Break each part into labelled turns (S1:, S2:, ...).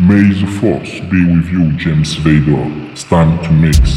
S1: May the force be with you, James Vader. It's time to mix.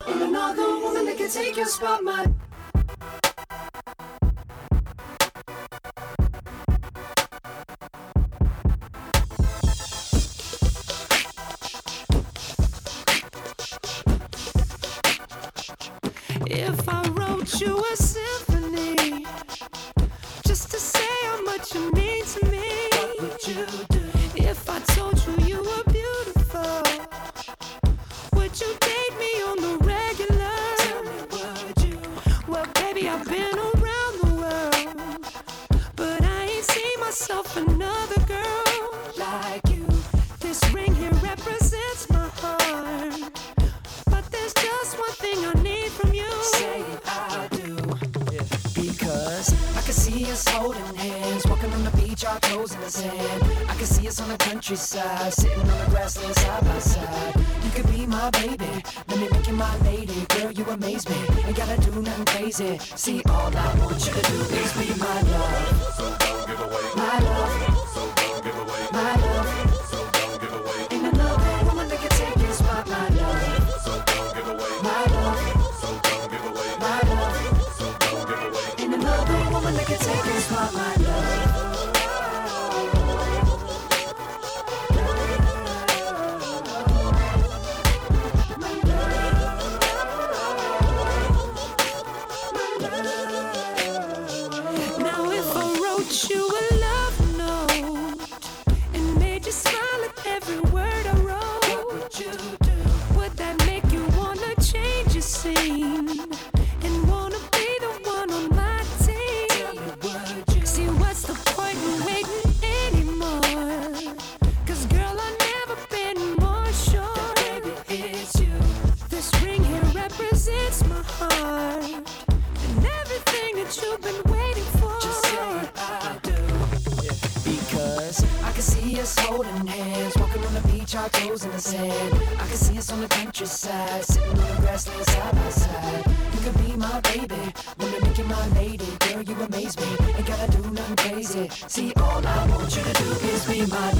S2: Is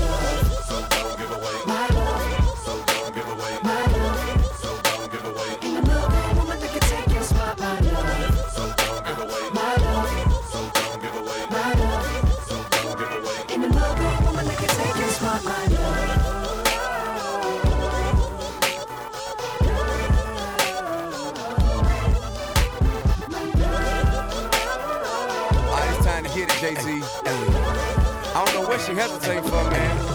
S3: hesitating for, man.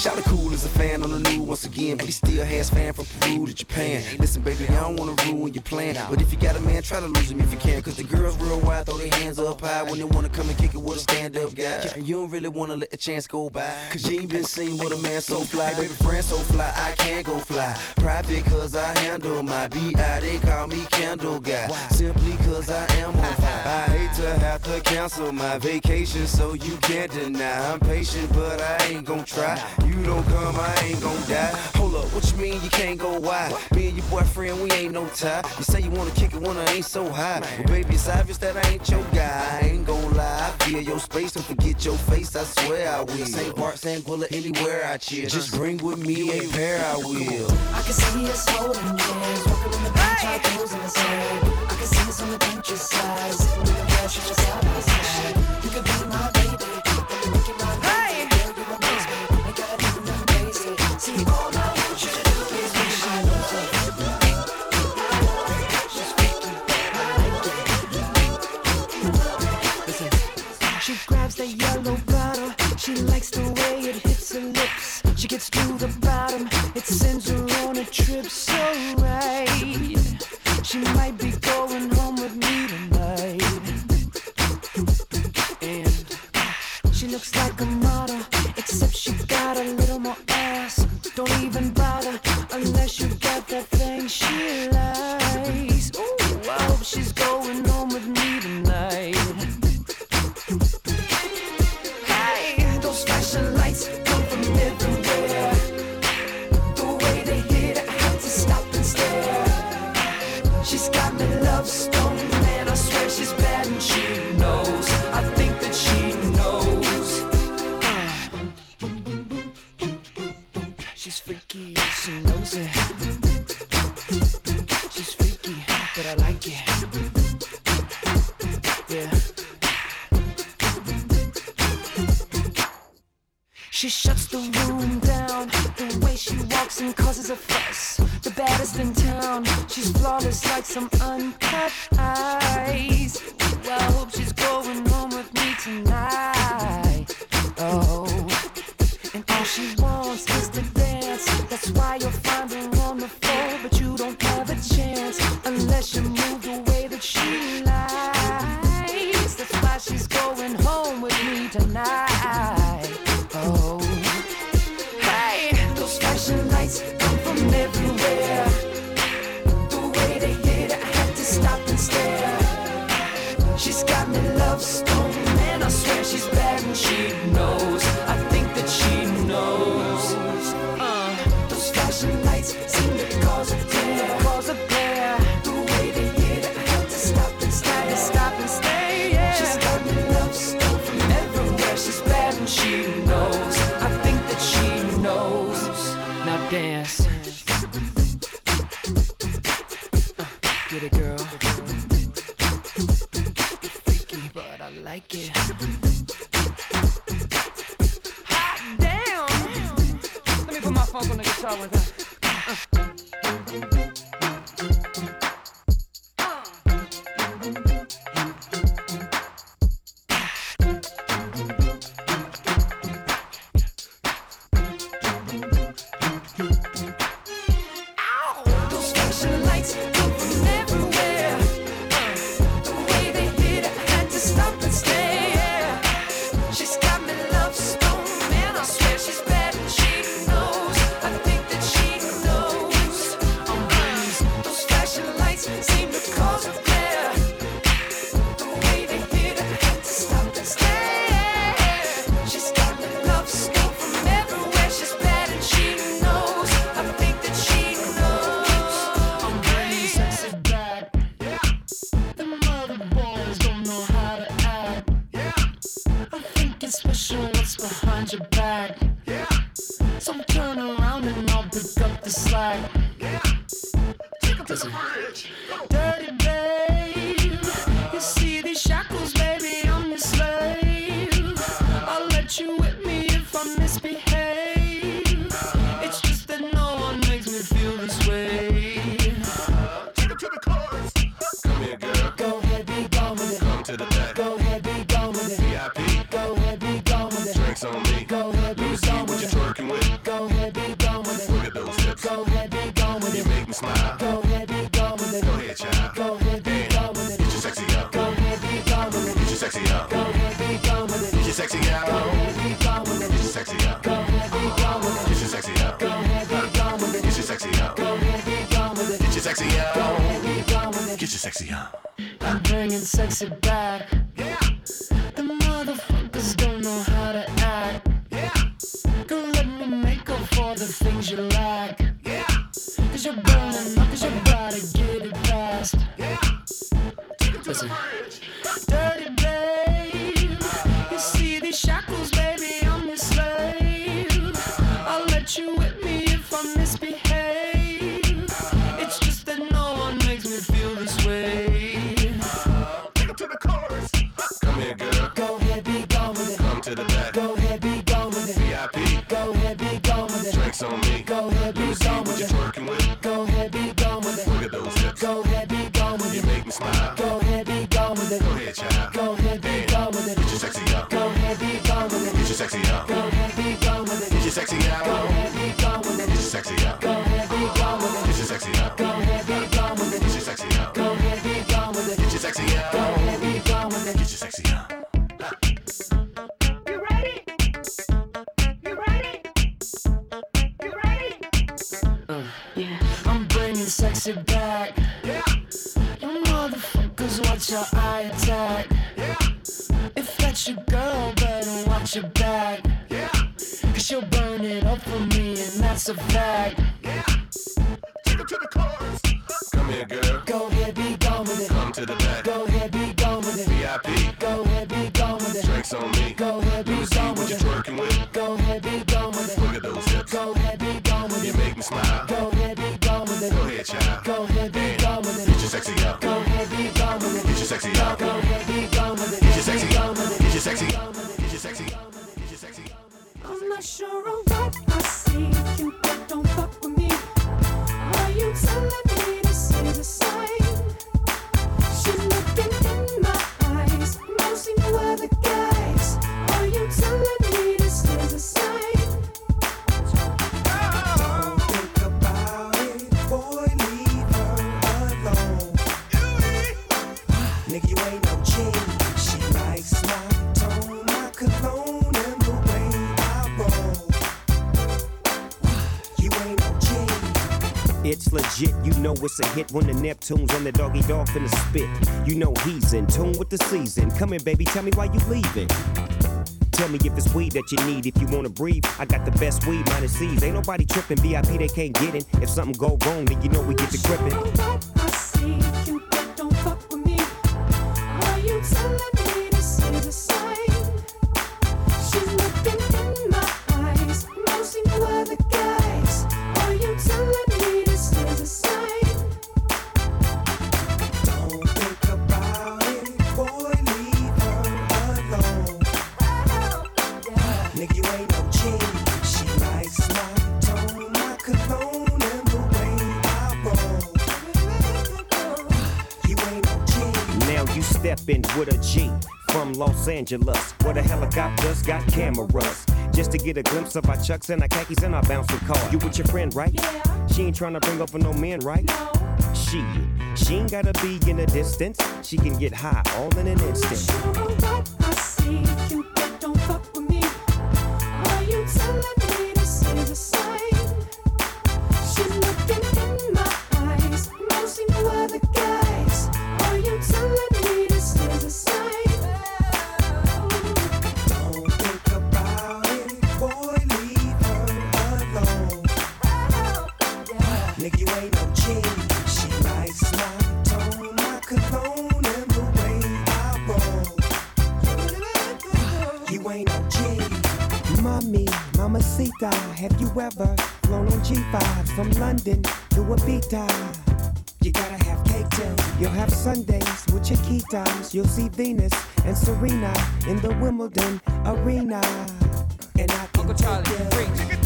S4: Hey, shout the cool as a fan on the new once again, but he still has fan from Peru to Japan. Listen, baby, I don't wanna ruin your plan, but if you got a man, try to lose him if you can. Cause the girls real wild, throw their hands up high when they wanna come and kick it with a stand up guy. You don't really wanna let the chance go by, cause you ain't been seen with a man so fly. Baby, friend so fly, I can't go fly. Private cause I handle my BI, they call me Candle Guy. Simply cause I am on fire. I hate to have to cancel my vacation, so you can't deny. I'm patient, but I ain't gon' try. You don't come, I ain't gon' die. Hold up, what you mean you can't go wide? Me and your boyfriend, we ain't no tie. You say you wanna kick it when I ain't so high. Well, baby, it's obvious that I ain't your guy. I ain't gon' lie. I feel your space don't forget your face, I swear I will. St. Bart, St. Bullet, anywhere I chill. Just bring with me a pair, I will.
S2: I can see us holding hands, walking on the beach, our toes in the sand. I can see us on the countryside, sitting in the grass, just side by side. You could be my baby, let me make you my lady. Lips. She
S1: freaky, she knows it. She's freaky, but I like it. Yeah. She shuts the room down. The way she walks and causes a fuss. The baddest in town. She's flawless like some uncut your bag.
S5: fazer. it, girl.
S1: Go ahead, be gone with it.
S5: Come to the back.
S1: Go ahead, be gone with it.
S5: VIP.
S1: Go ahead, be gone with it.
S5: Drinks on me.
S1: Go ahead, be gone with it.
S5: What you're twerking with.
S1: Go ahead, be gone with it.
S5: Look at those hips.
S1: Go ahead, be gone with it.
S5: You make me smile.
S1: Go ahead, be gone with it.
S5: Go ahead, child.
S1: Go ahead, be gone with it.
S5: Get your sexy out.
S1: Go ahead, be gone with it.
S5: Get your sexy out.
S1: Go ahead.
S6: hit when the Neptune's on the doggy dog finna spit. You know he's in tune with the season. Come in, baby, tell me why you leaving. Tell me if it's weed that you need. If you wanna breathe, I got the best weed, minus C's. Ain't nobody tripping, VIP they can't get in. If something go wrong, then you know we get to gripping. Angeles, where the helicopters got cameras. Just to get a glimpse of our chucks and our khakis and our bouncing car. You with your friend, right?
S7: Yeah.
S6: She ain't trying to bring over no men, right?
S7: No.
S6: She, she ain't gotta be in the distance. She can get high all in an instant.
S4: Nigga, you ain't no G. She likes my tone, my cologne, and the way I roll. You ain't no G.
S6: Mommy, Mamacita, have you ever flown on G5 from London to Ibiza? You gotta have cake too. You'll have Sundays with your key times. You'll see Venus and Serena in the Wimbledon arena.
S4: And I can
S6: Uncle Charlie,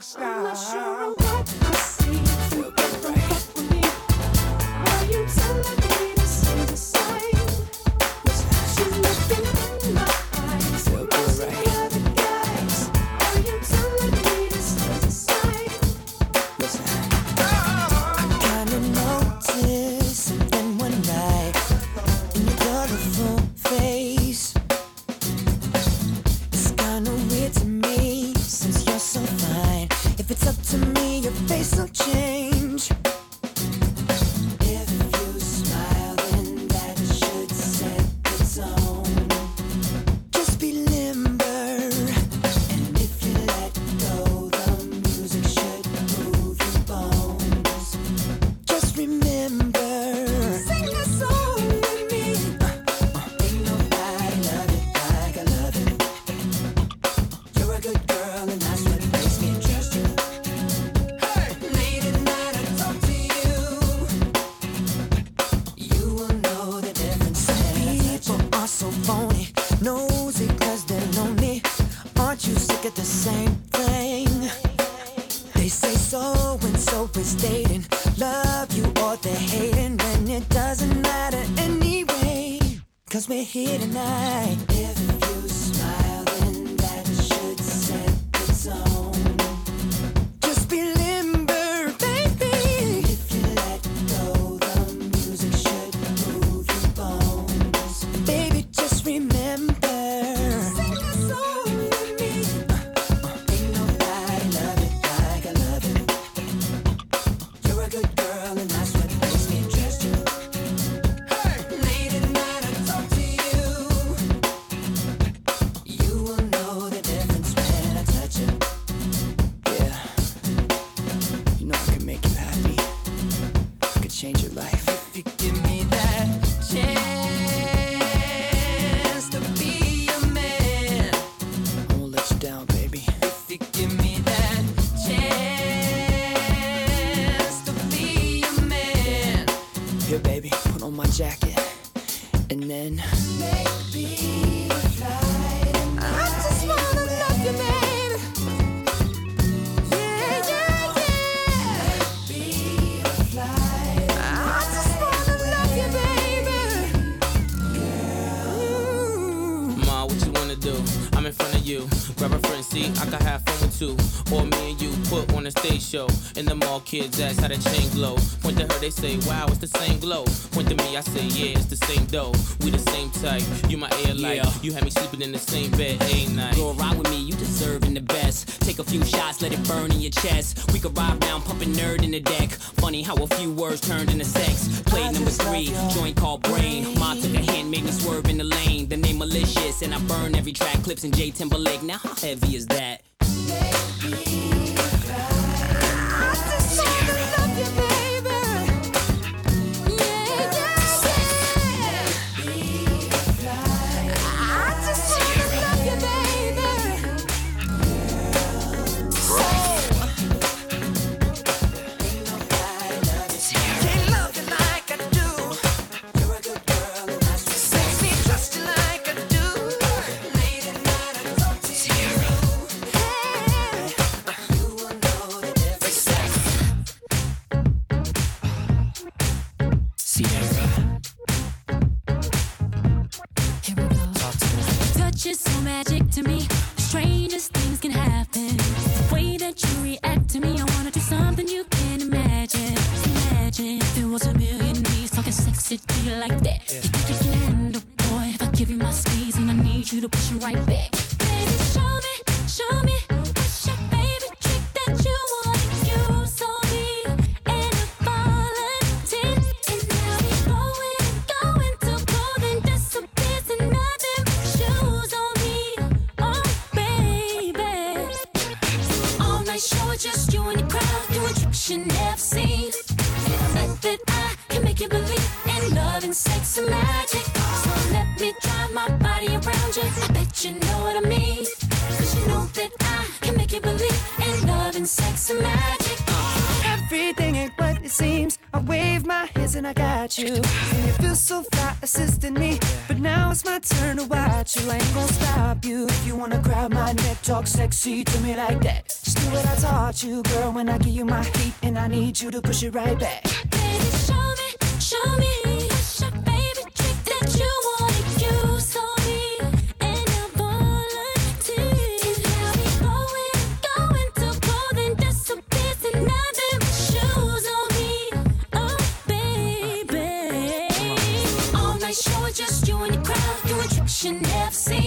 S2: rockstar. If it's up to me, your face will change. say,
S8: wow, it's the same glow. Point to me, I say, yeah, it's the same dough. We the same type. You my air light.
S9: Yeah.
S8: You had me sleeping in the same bed a night.
S9: Go ride with me, you deserving the best. Take a few shots, let it burn in your chest. We could ride down, pumping nerd in the deck. Funny how a few words turned into sex. Play number three, joint called brain. Ma took a hand, made me swerve in the lane. The name malicious, and I burn every track. Clips in J Timberlake. Now how heavy is that?
S2: you. And you feel so fly assisting me, but now it's my turn to watch you. I ain't gonna stop you. If you wanna grab my neck, talk sexy to me like that. Just do what I taught you, girl. When I give you my heat, and I need you to push it right back.
S7: Baby, show me, show me.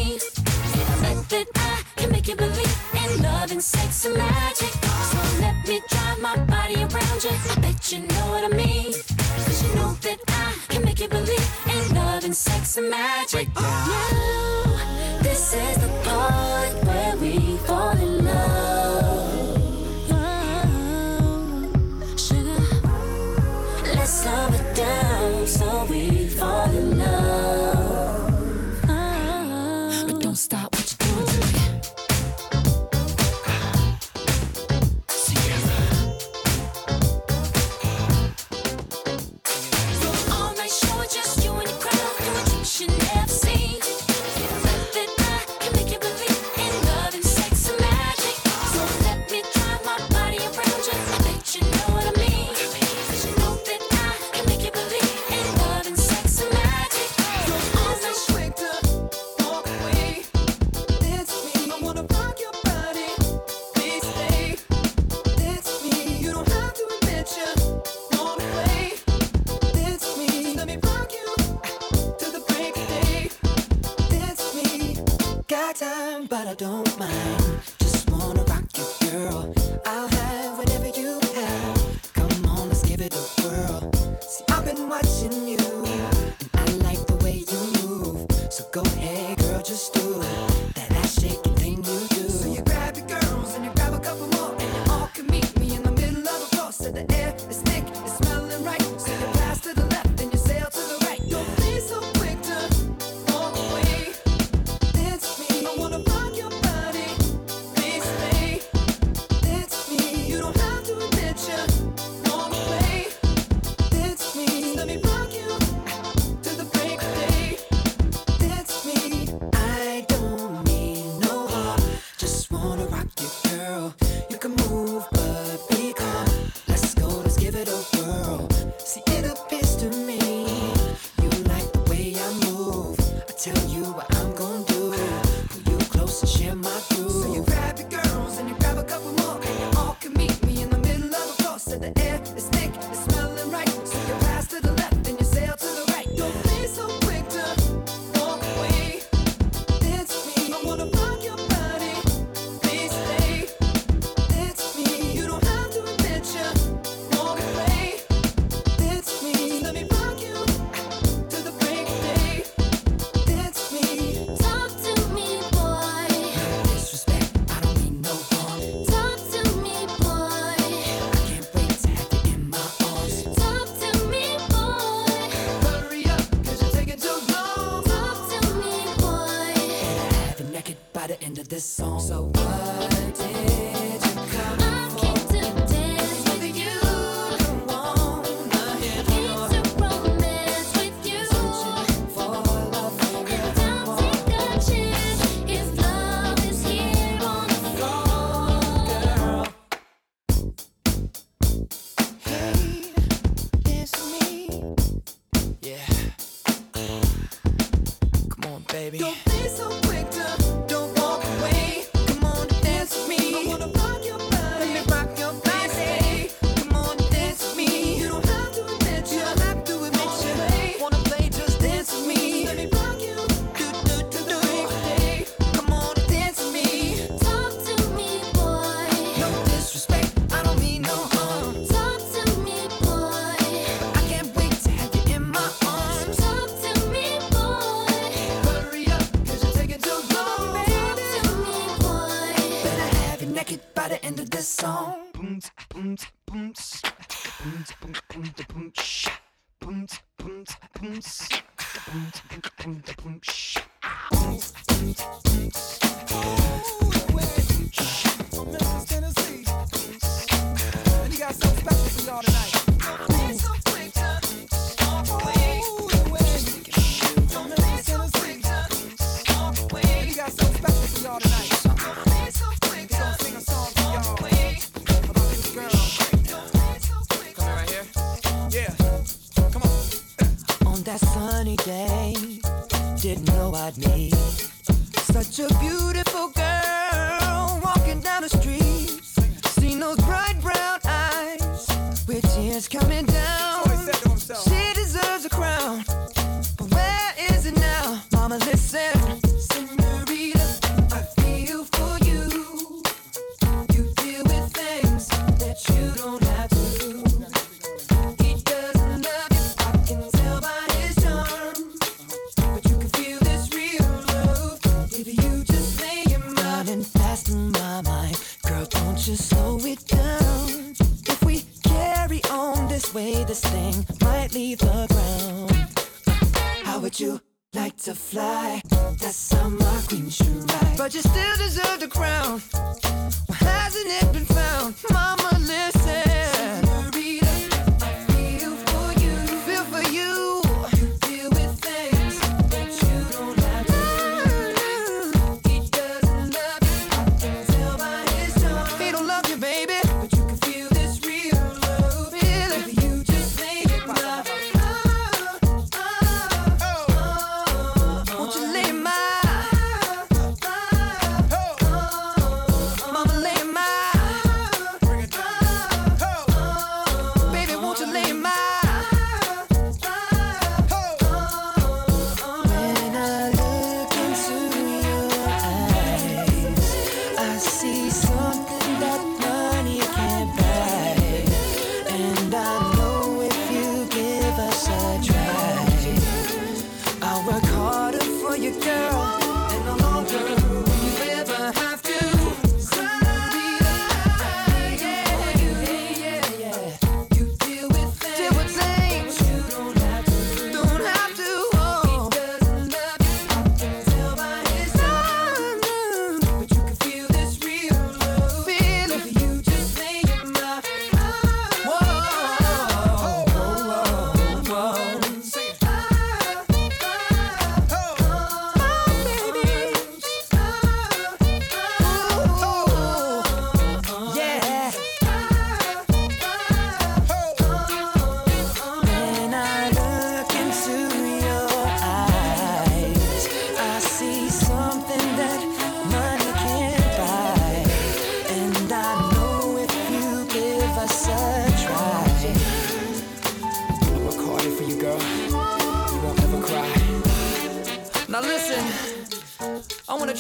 S7: I bet that I can make you believe in love and sex and magic. So let me drive my body around you. I bet you know what I you know that I can make you believe in love and sex and magic. Now, this is the part where we fall in love. Oh, sugar. Let's slow it down so we fall in love.
S2: got time, but I don't mind.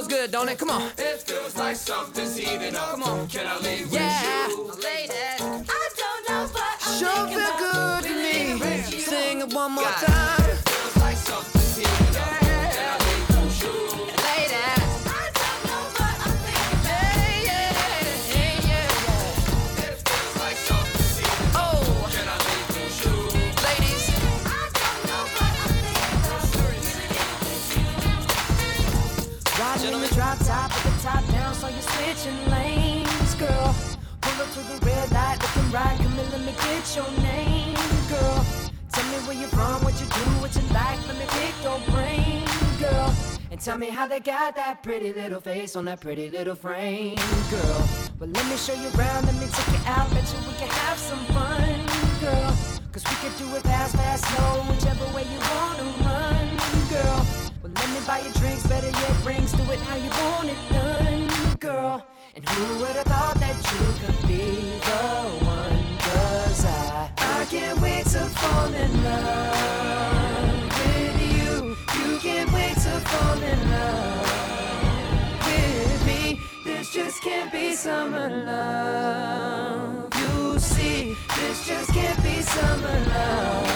S10: Feels good, don't it? Come on. It feels like something's heating up. Come on. Can I leave yeah. with you? Ladies, I don't know what I'm sure feel good to me. Sing it one more time. Right, come in, let me get your name, girl. Tell me where you're from, what you do, what you like, let me pick your brain, girl. And tell me how they got that pretty little face on that pretty little frame, girl. Well, let me show you around, let me take you out, bet you we can have some fun, girl. Cause we could do it fast, fast, slow, whichever way you wanna run, girl. Well, let me buy you drinks, better yet, rings, do it how you want it done, girl. And who would have thought that you could be the one? I
S1: can't wait to fall in love with you. You can't wait to fall in love with me. This just can't be summer love. You see, this just can't be summer love.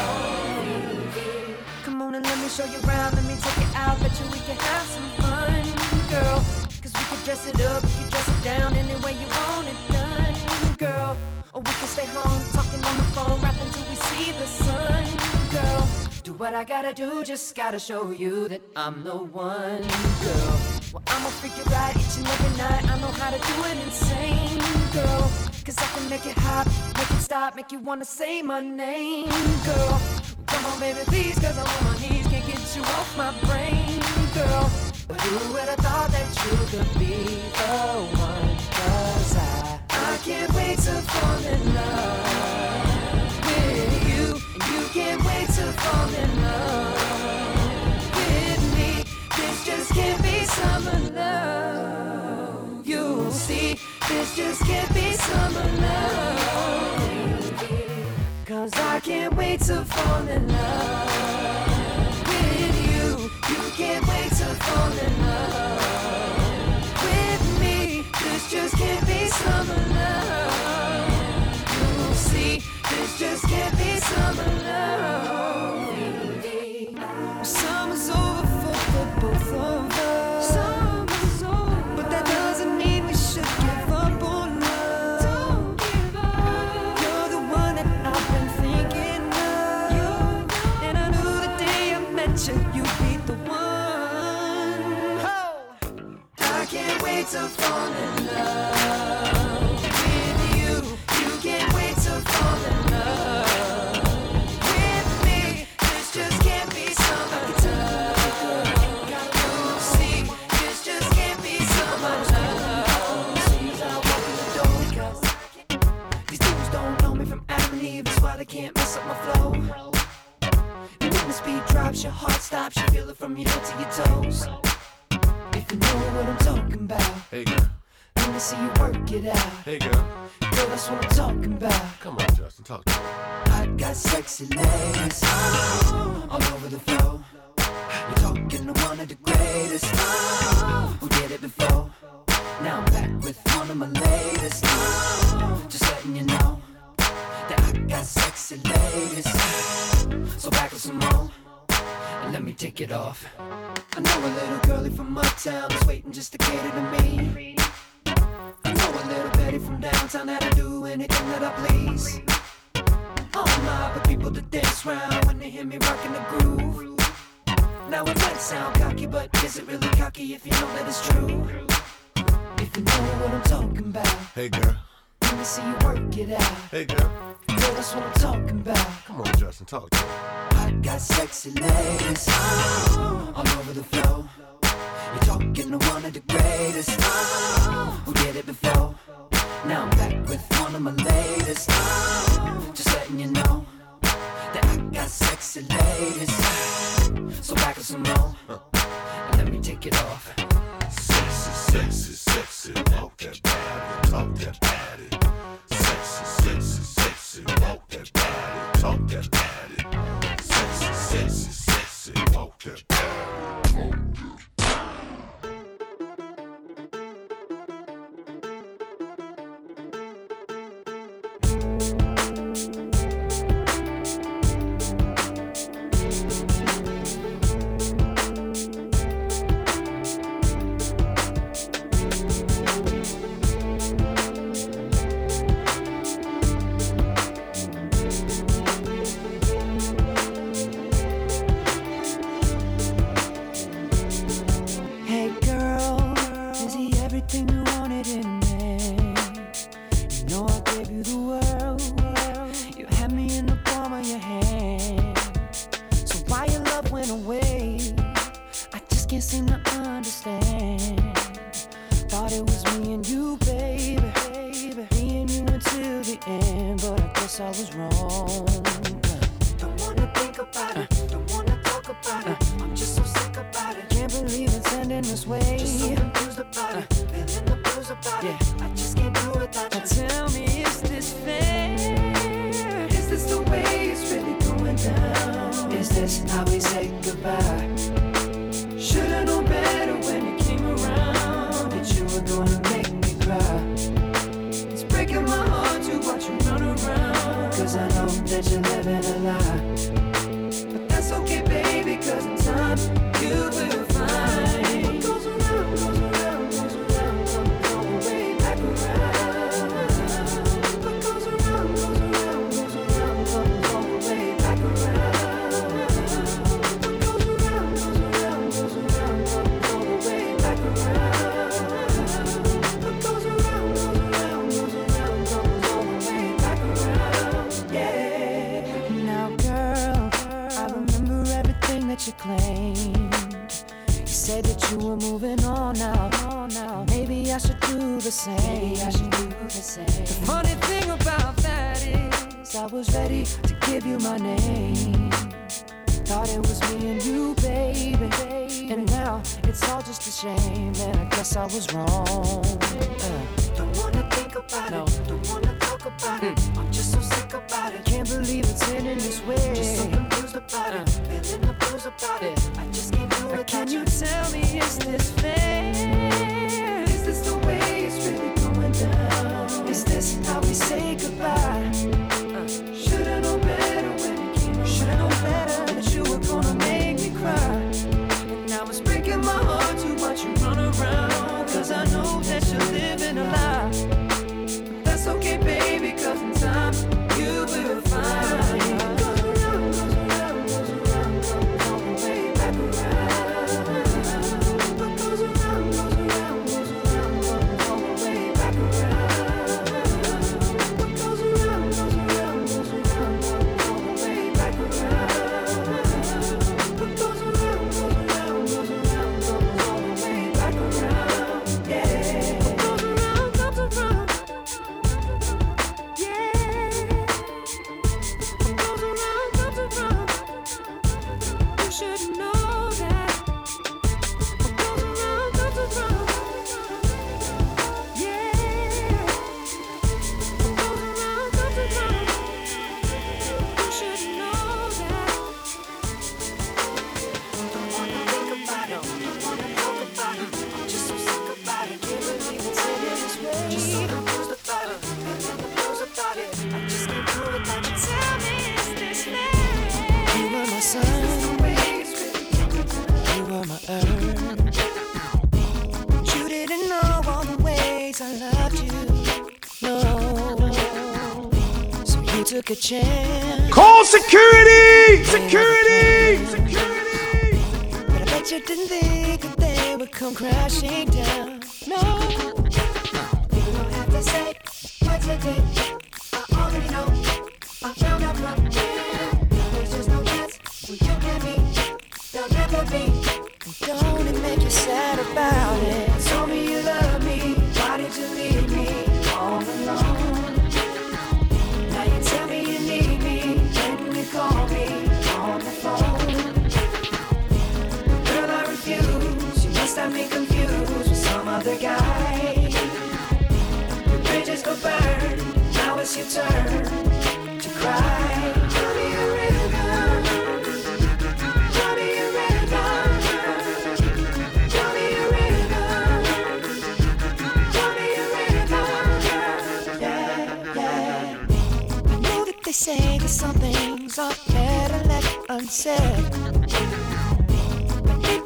S1: Come on and let me show you around. Let me take you out. Bet you we can have some fun, girl. Cause we can dress it up, we can dress it down any way you want it done, girl. Or we can stay home, talking on the phone, rapping till we see the sun, girl. Do what I gotta do, just gotta show you that I'm the one, girl. Well, I'ma freak you right each and every night. I know how to do it insane, girl. Cause I can make it hot, make it stop, make you wanna say my name, girl. Come on, baby, please, cause I'm on my knees, can't get you off my brain, girl. Who would have thought that you could be the one? Cause I can't wait to fall in love with you. You can't wait to fall in love with me. This just can't be summer love. You'll see, this just can't be summer love. Cause I can't wait to fall in love with you. You can't wait to fall in love with me. This just can't be summer just can't be summer love. Summer's over for, for both of us. But that doesn't mean we should give up on love. Give. You're the one that I've been thinking of. And I knew the day I met you, you'd be the one. I can't wait to fall in love
S11: hey girl. Girl,
S1: that's what I'm talking about.
S11: Come on, Justin, talk to me.
S1: I got sexy ladies oh, all over the floor. You're talking to one of the greatest oh, who did it before. Now I'm back with one of my latest. Oh, just letting you know that I got sexy ladies. So back with some more. And let me take it off. Sexy, sexy,
S11: sexy, walk that body, talk that body. Sexy, sexy, sexy, walk that body, talk that body. Sexy, sexy, sexy, walk that body.
S1: Hey same. Maybe I should do the same. The funny thing about that is, I was ready to give you my name. Thought it was me and you, baby. And now it's all just a shame. And I guess I was wrong. Uh. Don't wanna think about it. Don't wanna talk about it. I'm just so sick about it. Can't believe it's ending this way. Just so confused about it. Feeling the blues about it. I just can't do it. Can you tell me, is this fair? Is this the a chance.
S12: Call security! Security! Security!
S1: But I bet you didn't think that they would come crashing down. No. You don't have to say what you did. I already know. I found out from you. There's just no chance when you. There'll never be. Don't it make you sad about it? Told me some. The bridges go burn. Now it's your turn to cry. Draw me a. Draw me a. Draw me a. Draw me a. I know that they say that some things are better left unsaid.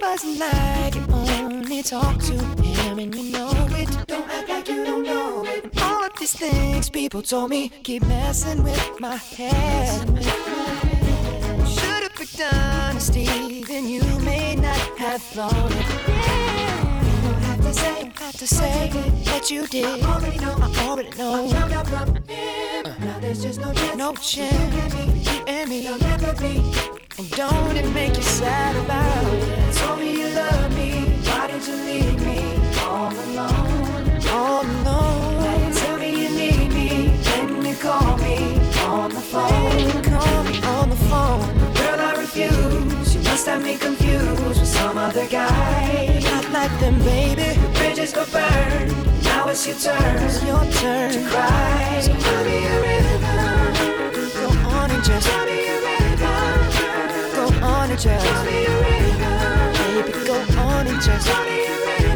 S1: But wasn't like only talk to him and you know it. Don't act like you don't know it. And all of these things people told me keep messing with my head. Should've picked honesty, then you may not have thought it. Yeah. You don't have to say, don't have to say that you did. I already know, I already know. I out from him. Now there's just no chance, no chance. You and me, there'll never be. And don't it make you sad about it? Told me you love me. Why did you leave me all alone. All alone. Like, tell me you need me. Can you call me on the phone? Call me on the phone. Girl, I refuse. You must have me confused with some other guy. Not like them, baby. Your bridges go burn. Now it's your turn. Your turn to cry. So tell me a rhythm. Go on and just. Tell me a rhythm. Go
S11: on and just. Tell me a rhythm. Baby, go on and just. Tell me a rhythm.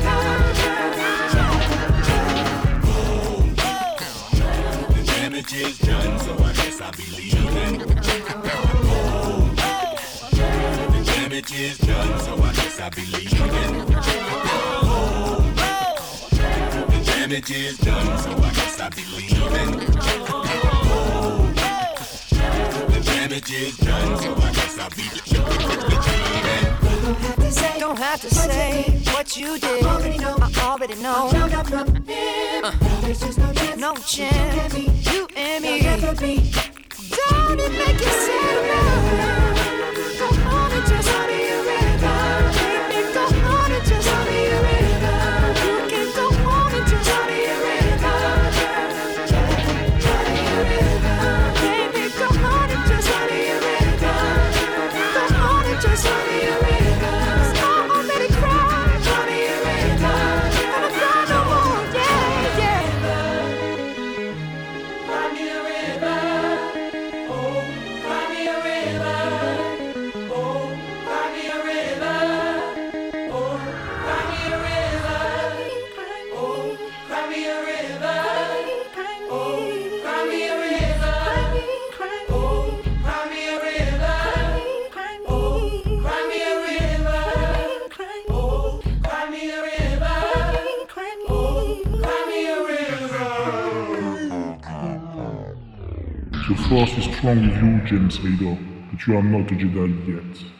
S11: is done, so I guess I be leaving. Oh, the damage is done, so I guess I be leaving.
S2: Oh, the damage is done, so I guess I be leaving. Oh, the damage is done, so I guess I be leaving don't have to say, don't have to what, say you what you did. I already know. I already know. I'm up from him. Uh, there's just no chance. No chance. You and me. You and me. Don't it make you
S1: sad? Force is strong with you, James Vader, but you are not a Jedi yet.